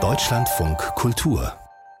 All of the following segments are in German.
Deutschlandfunk Kultur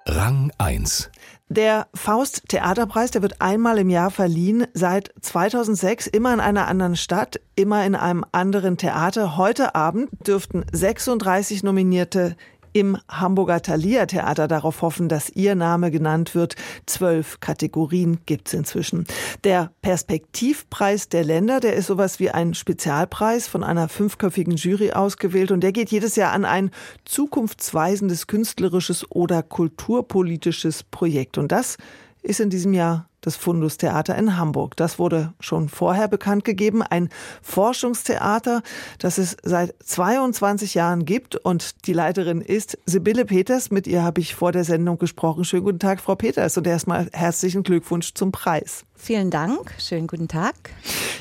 Rang 1 der Faust Theaterpreis, der wird einmal im Jahr verliehen, seit 2006 immer in einer anderen Stadt, immer in einem anderen Theater. Heute Abend dürften 36 Nominierte im Hamburger Thalia Theater darauf hoffen, dass ihr Name genannt wird. Zwölf Kategorien gibt's inzwischen. Der Perspektivpreis der Länder, der ist sowas wie ein Spezialpreis von einer fünfköpfigen Jury ausgewählt und der geht jedes Jahr an ein zukunftsweisendes künstlerisches oder kulturpolitisches Projekt. Und das ist in diesem Jahr das Fundus-Theater in Hamburg. Das wurde schon vorher bekannt gegeben. Ein Forschungstheater, das es seit 22 Jahren gibt. Und die Leiterin ist Sibylle Peters. Mit ihr habe ich vor der Sendung gesprochen. Schönen guten Tag, Frau Peters. Und erstmal herzlichen Glückwunsch zum Preis. Vielen Dank. Schönen guten Tag.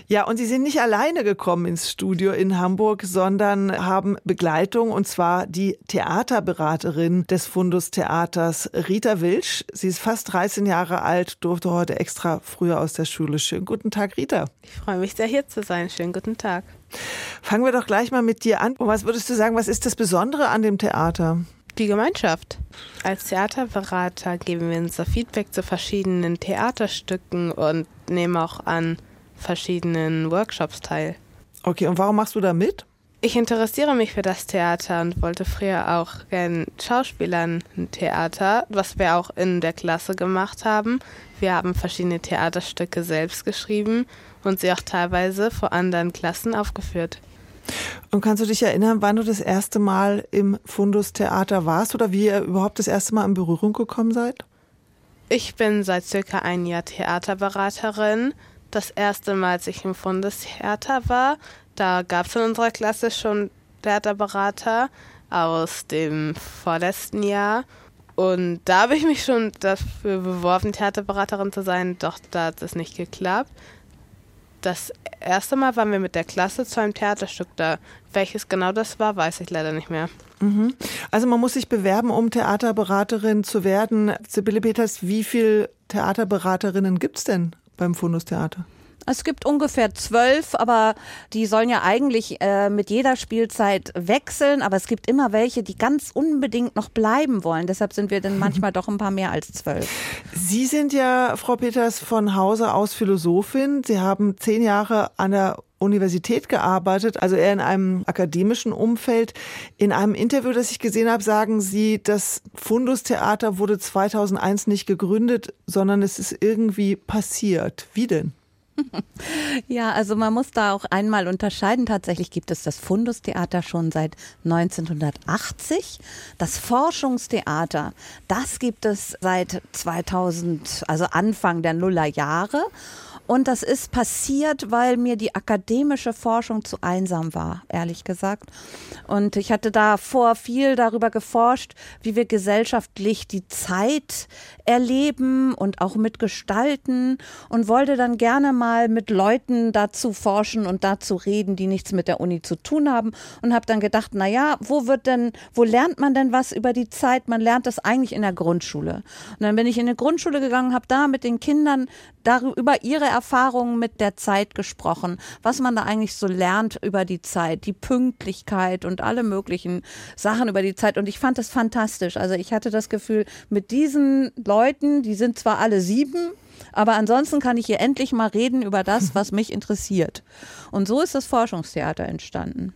Ja, und Sie sind nicht alleine gekommen ins Studio in Hamburg, sondern haben Begleitung und zwar die Theaterberaterin des Fundus Theaters, Rita Wilsch. Sie ist fast 13 Jahre alt, durfte heute extra früher aus der Schule. Schönen guten Tag, Rita. Ich freue mich sehr, hier zu sein. Schönen guten Tag. Fangen wir doch gleich mal mit dir an. Was würdest du sagen, was ist das Besondere an dem Theater? Die Gemeinschaft. Als Theaterberater geben wir unser Feedback zu verschiedenen Theaterstücken und nehmen auch an verschiedenen Workshops teil. Okay, und warum machst du da mit? Ich interessiere mich für das Theater und wollte früher auch gern Schauspielern ein Theater, was wir auch in der Klasse gemacht haben. Wir haben verschiedene Theaterstücke selbst geschrieben und sie auch teilweise vor anderen Klassen aufgeführt. Und kannst du dich erinnern, wann du das erste Mal im Fundus Theater warst oder wie ihr überhaupt das erste Mal in Berührung gekommen seid? Ich bin seit circa ein Jahr Theaterberaterin. Das erste Mal, als ich im Fundus Theater war, da gab es in unserer Klasse schon Theaterberater aus dem vorletzten Jahr. Und da habe ich mich schon dafür beworben, Theaterberaterin zu sein, doch da hat es nicht geklappt. Das erste Mal waren wir mit der Klasse zu einem Theaterstück da. Welches genau das war, weiß ich leider nicht mehr. Mhm. Also man muss sich bewerben, um Theaterberaterin zu werden. Sibylle Peters, wie viele Theaterberaterinnen gibt es denn beim Fundus Theater? Es gibt ungefähr zwölf, aber die sollen ja eigentlich äh, mit jeder Spielzeit wechseln. Aber es gibt immer welche, die ganz unbedingt noch bleiben wollen. Deshalb sind wir dann manchmal doch ein paar mehr als zwölf. Sie sind ja, Frau Peters, von Hause aus Philosophin. Sie haben zehn Jahre an der Universität gearbeitet, also eher in einem akademischen Umfeld. In einem Interview, das ich gesehen habe, sagen Sie, das Fundus-Theater wurde 2001 nicht gegründet, sondern es ist irgendwie passiert. Wie denn? Ja, also man muss da auch einmal unterscheiden. Tatsächlich gibt es das Fundustheater schon seit 1980. Das Forschungstheater, das gibt es seit 2000, also Anfang der Nullerjahre. Und das ist passiert, weil mir die akademische Forschung zu einsam war, ehrlich gesagt. Und ich hatte davor viel darüber geforscht, wie wir gesellschaftlich die Zeit erleben und auch mitgestalten und wollte dann gerne mal mit Leuten dazu forschen und dazu reden, die nichts mit der Uni zu tun haben und habe dann gedacht, na ja, wo wird denn, wo lernt man denn was über die Zeit? Man lernt das eigentlich in der Grundschule. Und dann bin ich in eine Grundschule gegangen, habe da mit den Kindern darüber ihre Erfahrungen mit der Zeit gesprochen, was man da eigentlich so lernt über die Zeit, die Pünktlichkeit und alle möglichen Sachen über die Zeit. Und ich fand das fantastisch. Also ich hatte das Gefühl, mit diesen Leuten, die sind zwar alle sieben, aber ansonsten kann ich hier endlich mal reden über das, was mich interessiert. Und so ist das Forschungstheater entstanden.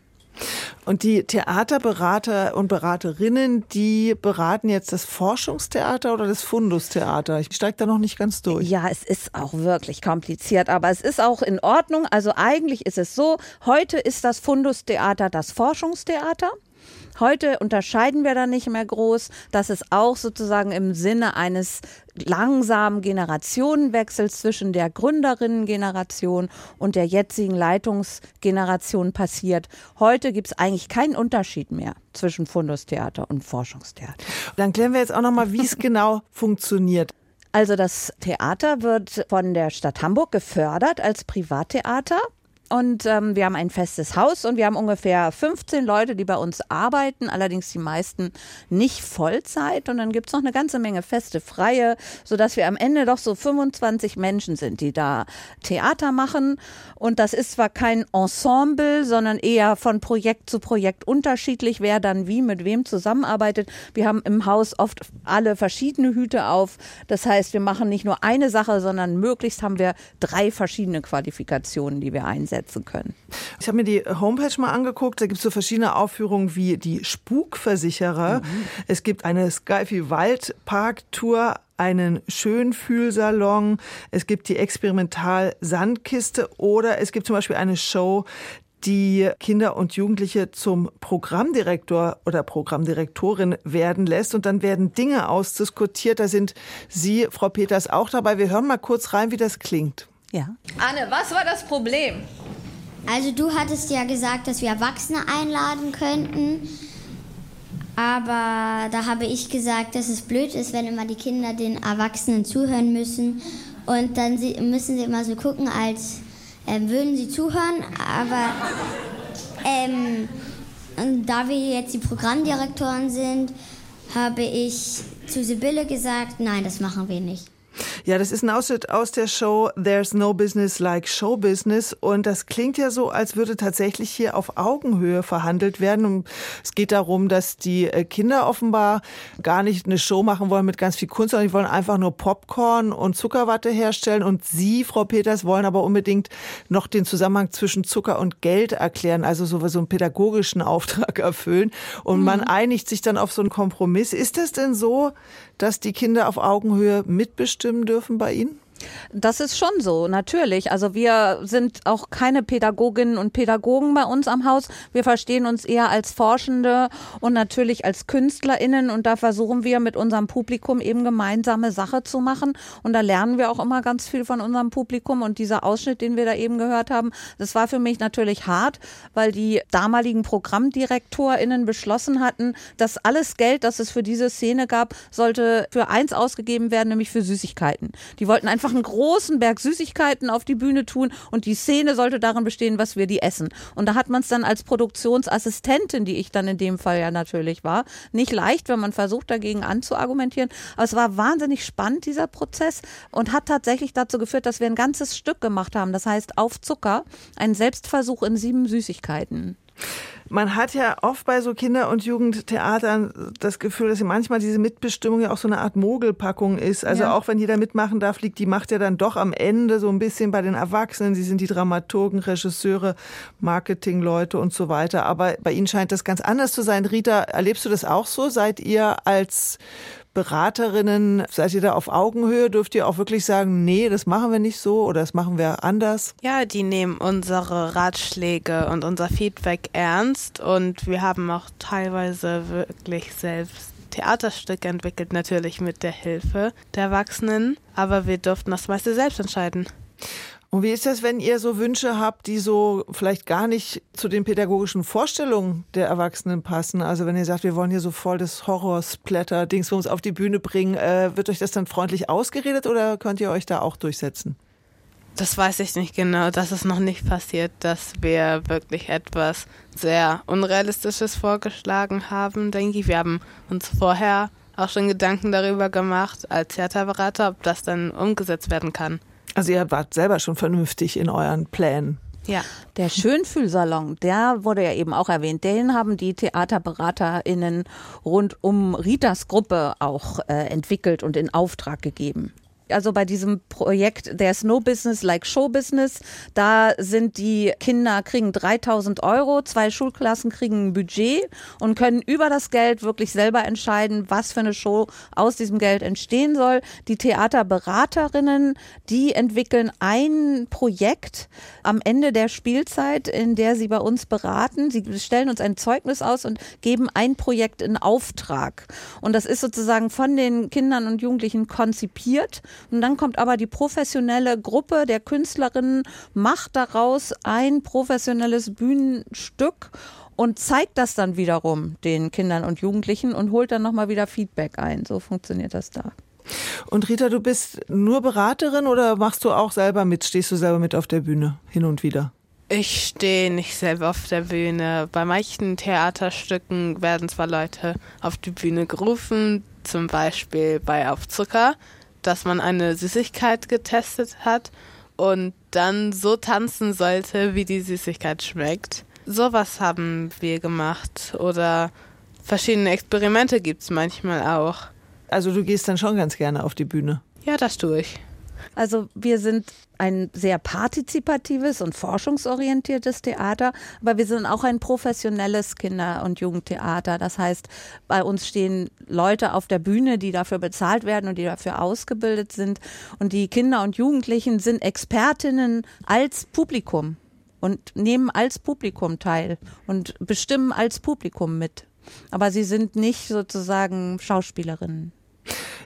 Und die Theaterberater und Beraterinnen, die beraten jetzt das Forschungstheater oder das Fundustheater? Ich steige da noch nicht ganz durch. Ja, es ist auch wirklich kompliziert, aber es ist auch in Ordnung. Also eigentlich ist es so, heute ist das Fundustheater das Forschungstheater. Heute unterscheiden wir da nicht mehr groß. Das ist auch sozusagen im Sinne eines langsamen Generationenwechsels zwischen der Gründerinnengeneration und der jetzigen Leitungsgeneration passiert. Heute gibt es eigentlich keinen Unterschied mehr zwischen Fundustheater und Forschungstheater. Dann klären wir jetzt auch nochmal, wie es genau funktioniert. Also das Theater wird von der Stadt Hamburg gefördert als Privattheater. Und ähm, wir haben ein festes Haus und wir haben ungefähr 15 Leute, die bei uns arbeiten, allerdings die meisten nicht Vollzeit. Und dann gibt's noch eine ganze Menge feste Freie, sodass wir am Ende doch so 25 Menschen sind, die da Theater machen. Und das ist zwar kein Ensemble, sondern eher von Projekt zu Projekt unterschiedlich, wer dann wie mit wem zusammenarbeitet. Wir haben im Haus oft alle verschiedene Hüte auf, das heißt, wir machen nicht nur eine Sache, sondern möglichst haben wir drei verschiedene Qualifikationen, die wir einsetzen können. Ich habe mir die Homepage mal angeguckt. Da gibt es so verschiedene Aufführungen wie die Spukversicherer. Mhm. Es gibt eine Skyfi Waldpark Tour einen Schönfühlsalon, es gibt die Experimental Sandkiste oder es gibt zum Beispiel eine Show, die Kinder und Jugendliche zum Programmdirektor oder Programmdirektorin werden lässt. Und dann werden Dinge ausdiskutiert. Da sind Sie, Frau Peters, auch dabei. Wir hören mal kurz rein, wie das klingt. Ja. Anne, was war das Problem? Also du hattest ja gesagt, dass wir Erwachsene einladen könnten. Aber da habe ich gesagt, dass es blöd ist, wenn immer die Kinder den Erwachsenen zuhören müssen. Und dann müssen sie immer so gucken, als äh, würden sie zuhören. Aber ähm, da wir jetzt die Programmdirektoren sind, habe ich zu Sibylle gesagt, nein, das machen wir nicht. Ja, das ist ein Ausschnitt aus der Show There's No Business Like Show Business. Und das klingt ja so, als würde tatsächlich hier auf Augenhöhe verhandelt werden. Und es geht darum, dass die äh, Kinder offenbar gar nicht eine Show machen wollen mit ganz viel Kunst, sondern die wollen einfach nur Popcorn und Zuckerwatte herstellen. Und Sie, Frau Peters, wollen aber unbedingt noch den Zusammenhang zwischen Zucker und Geld erklären, also so, so einen pädagogischen Auftrag erfüllen. Und mhm. man einigt sich dann auf so einen Kompromiss. Ist das denn so, dass die Kinder auf Augenhöhe mitbestimmen dürfen bei Ihnen? Das ist schon so, natürlich. Also wir sind auch keine Pädagoginnen und Pädagogen bei uns am Haus. Wir verstehen uns eher als Forschende und natürlich als KünstlerInnen und da versuchen wir mit unserem Publikum eben gemeinsame Sache zu machen und da lernen wir auch immer ganz viel von unserem Publikum und dieser Ausschnitt, den wir da eben gehört haben, das war für mich natürlich hart, weil die damaligen ProgrammdirektorInnen beschlossen hatten, dass alles Geld, das es für diese Szene gab, sollte für eins ausgegeben werden, nämlich für Süßigkeiten. Die wollten einfach einfach einen großen Berg Süßigkeiten auf die Bühne tun und die Szene sollte darin bestehen, was wir die essen. Und da hat man es dann als Produktionsassistentin, die ich dann in dem Fall ja natürlich war, nicht leicht, wenn man versucht, dagegen anzuargumentieren. Aber es war wahnsinnig spannend, dieser Prozess, und hat tatsächlich dazu geführt, dass wir ein ganzes Stück gemacht haben. Das heißt, auf Zucker, ein Selbstversuch in sieben Süßigkeiten. Man hat ja oft bei so Kinder- und Jugendtheatern das Gefühl, dass manchmal diese Mitbestimmung ja auch so eine Art Mogelpackung ist. Also ja. auch wenn jeder mitmachen darf, liegt die Macht ja dann doch am Ende so ein bisschen bei den Erwachsenen. Sie sind die Dramaturgen, Regisseure, Marketingleute und so weiter. Aber bei Ihnen scheint das ganz anders zu sein. Rita, erlebst du das auch so? Seid ihr als Beraterinnen, seid ihr da auf Augenhöhe? Dürft ihr auch wirklich sagen, nee, das machen wir nicht so oder das machen wir anders? Ja, die nehmen unsere Ratschläge und unser Feedback ernst und wir haben auch teilweise wirklich selbst Theaterstücke entwickelt, natürlich mit der Hilfe der Erwachsenen, aber wir durften das meiste selbst entscheiden. Und wie ist das, wenn ihr so Wünsche habt, die so vielleicht gar nicht zu den pädagogischen Vorstellungen der Erwachsenen passen? Also wenn ihr sagt, wir wollen hier so voll das Horrorsplatter-Dings für uns auf die Bühne bringen, äh, wird euch das dann freundlich ausgeredet oder könnt ihr euch da auch durchsetzen? Das weiß ich nicht genau. Das ist noch nicht passiert, dass wir wirklich etwas sehr Unrealistisches vorgeschlagen haben, denke ich. Wir haben uns vorher auch schon Gedanken darüber gemacht, als Theaterberater, ob das dann umgesetzt werden kann. Also ihr wart selber schon vernünftig in euren Plänen. Ja. Der Schönfühlsalon, der wurde ja eben auch erwähnt. Den haben die TheaterberaterInnen rund um Ritas Gruppe auch äh, entwickelt und in Auftrag gegeben also bei diesem Projekt There's No Business Like Show Business, da sind die Kinder kriegen 3000 Euro, zwei Schulklassen kriegen ein Budget und können über das Geld wirklich selber entscheiden, was für eine Show aus diesem Geld entstehen soll. Die Theaterberaterinnen, die entwickeln ein Projekt am Ende der Spielzeit, in der sie bei uns beraten. Sie stellen uns ein Zeugnis aus und geben ein Projekt in Auftrag. Und das ist sozusagen von den Kindern und Jugendlichen konzipiert und dann kommt aber die professionelle Gruppe der Künstlerinnen, macht daraus ein professionelles Bühnenstück und zeigt das dann wiederum den Kindern und Jugendlichen und holt dann nochmal wieder Feedback ein. So funktioniert das da. Und Rita, du bist nur Beraterin oder machst du auch selber mit? Stehst du selber mit auf der Bühne hin und wieder? Ich stehe nicht selber auf der Bühne. Bei manchen Theaterstücken werden zwar Leute auf die Bühne gerufen, zum Beispiel bei Auf Zucker, dass man eine Süßigkeit getestet hat und dann so tanzen sollte, wie die Süßigkeit schmeckt. Sowas haben wir gemacht oder verschiedene Experimente gibt es manchmal auch. Also du gehst dann schon ganz gerne auf die Bühne. Ja, das tue ich. Also wir sind ein sehr partizipatives und forschungsorientiertes Theater, aber wir sind auch ein professionelles Kinder- und Jugendtheater. Das heißt, bei uns stehen Leute auf der Bühne, die dafür bezahlt werden und die dafür ausgebildet sind. Und die Kinder und Jugendlichen sind Expertinnen als Publikum und nehmen als Publikum teil und bestimmen als Publikum mit. Aber sie sind nicht sozusagen Schauspielerinnen.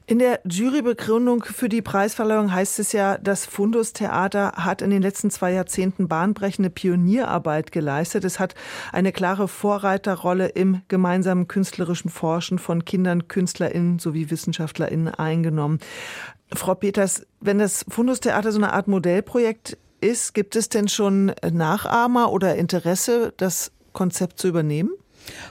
In der Jurybegründung für die Preisverleihung heißt es ja, das Fundus Theater hat in den letzten zwei Jahrzehnten bahnbrechende Pionierarbeit geleistet. Es hat eine klare Vorreiterrolle im gemeinsamen künstlerischen Forschen von Kindern, KünstlerInnen sowie WissenschaftlerInnen eingenommen. Frau Peters, wenn das Fundus Theater so eine Art Modellprojekt ist, gibt es denn schon Nachahmer oder Interesse, das Konzept zu übernehmen?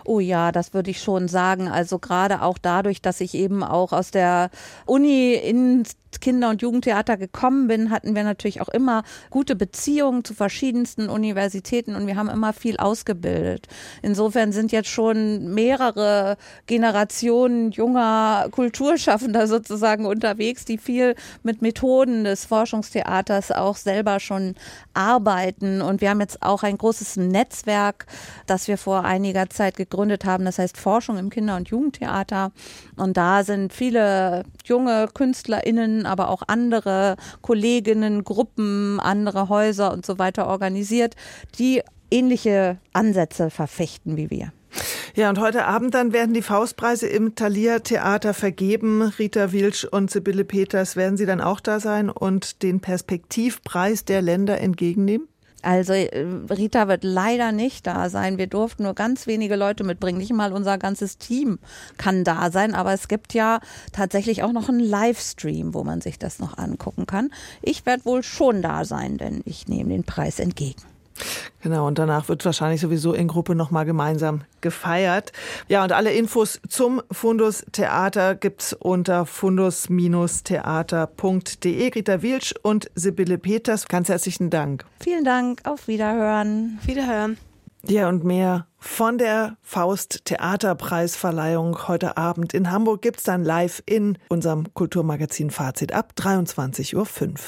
Oh ja, das würde ich schon sagen. Also gerade auch dadurch, dass ich eben auch aus der Uni ins Kinder- und Jugendtheater gekommen bin, hatten wir natürlich auch immer gute Beziehungen zu verschiedensten Universitäten und wir haben immer viel ausgebildet. Insofern sind jetzt schon mehrere Generationen junger Kulturschaffender sozusagen unterwegs, die viel mit Methoden des Forschungstheaters auch selber schon arbeiten. Und wir haben jetzt auch ein großes Netzwerk, das wir vor einiger Zeit gegründet haben. Das heißt Forschung im Kinder- und Jugendtheater. Und da sind viele junge KünstlerInnen, aber auch andere Kolleginnen, Gruppen, andere Häuser und so weiter organisiert, die ähnliche Ansätze verfechten wie wir. Ja, und heute Abend dann werden die Faustpreise im Thalia Theater vergeben. Rita Wilsch und Sibylle Peters, werden Sie dann auch da sein und den Perspektivpreis der Länder entgegennehmen? Also äh, Rita wird leider nicht da sein. Wir durften nur ganz wenige Leute mitbringen. Nicht mal unser ganzes Team kann da sein. Aber es gibt ja tatsächlich auch noch einen Livestream, wo man sich das noch angucken kann. Ich werde wohl schon da sein, denn ich nehme den Preis entgegen. Genau, und danach wird wahrscheinlich sowieso in Gruppe nochmal gemeinsam gefeiert. Ja, und alle Infos zum Fundus Theater gibt's unter fundus-theater.de. Rita Wilsch und Sibylle Peters, ganz herzlichen Dank. Vielen Dank, auf Wiederhören. Wiederhören. Ja, und mehr von der Faust Theaterpreisverleihung heute Abend in Hamburg gibt's dann live in unserem Kulturmagazin Fazit ab 23.05 Uhr.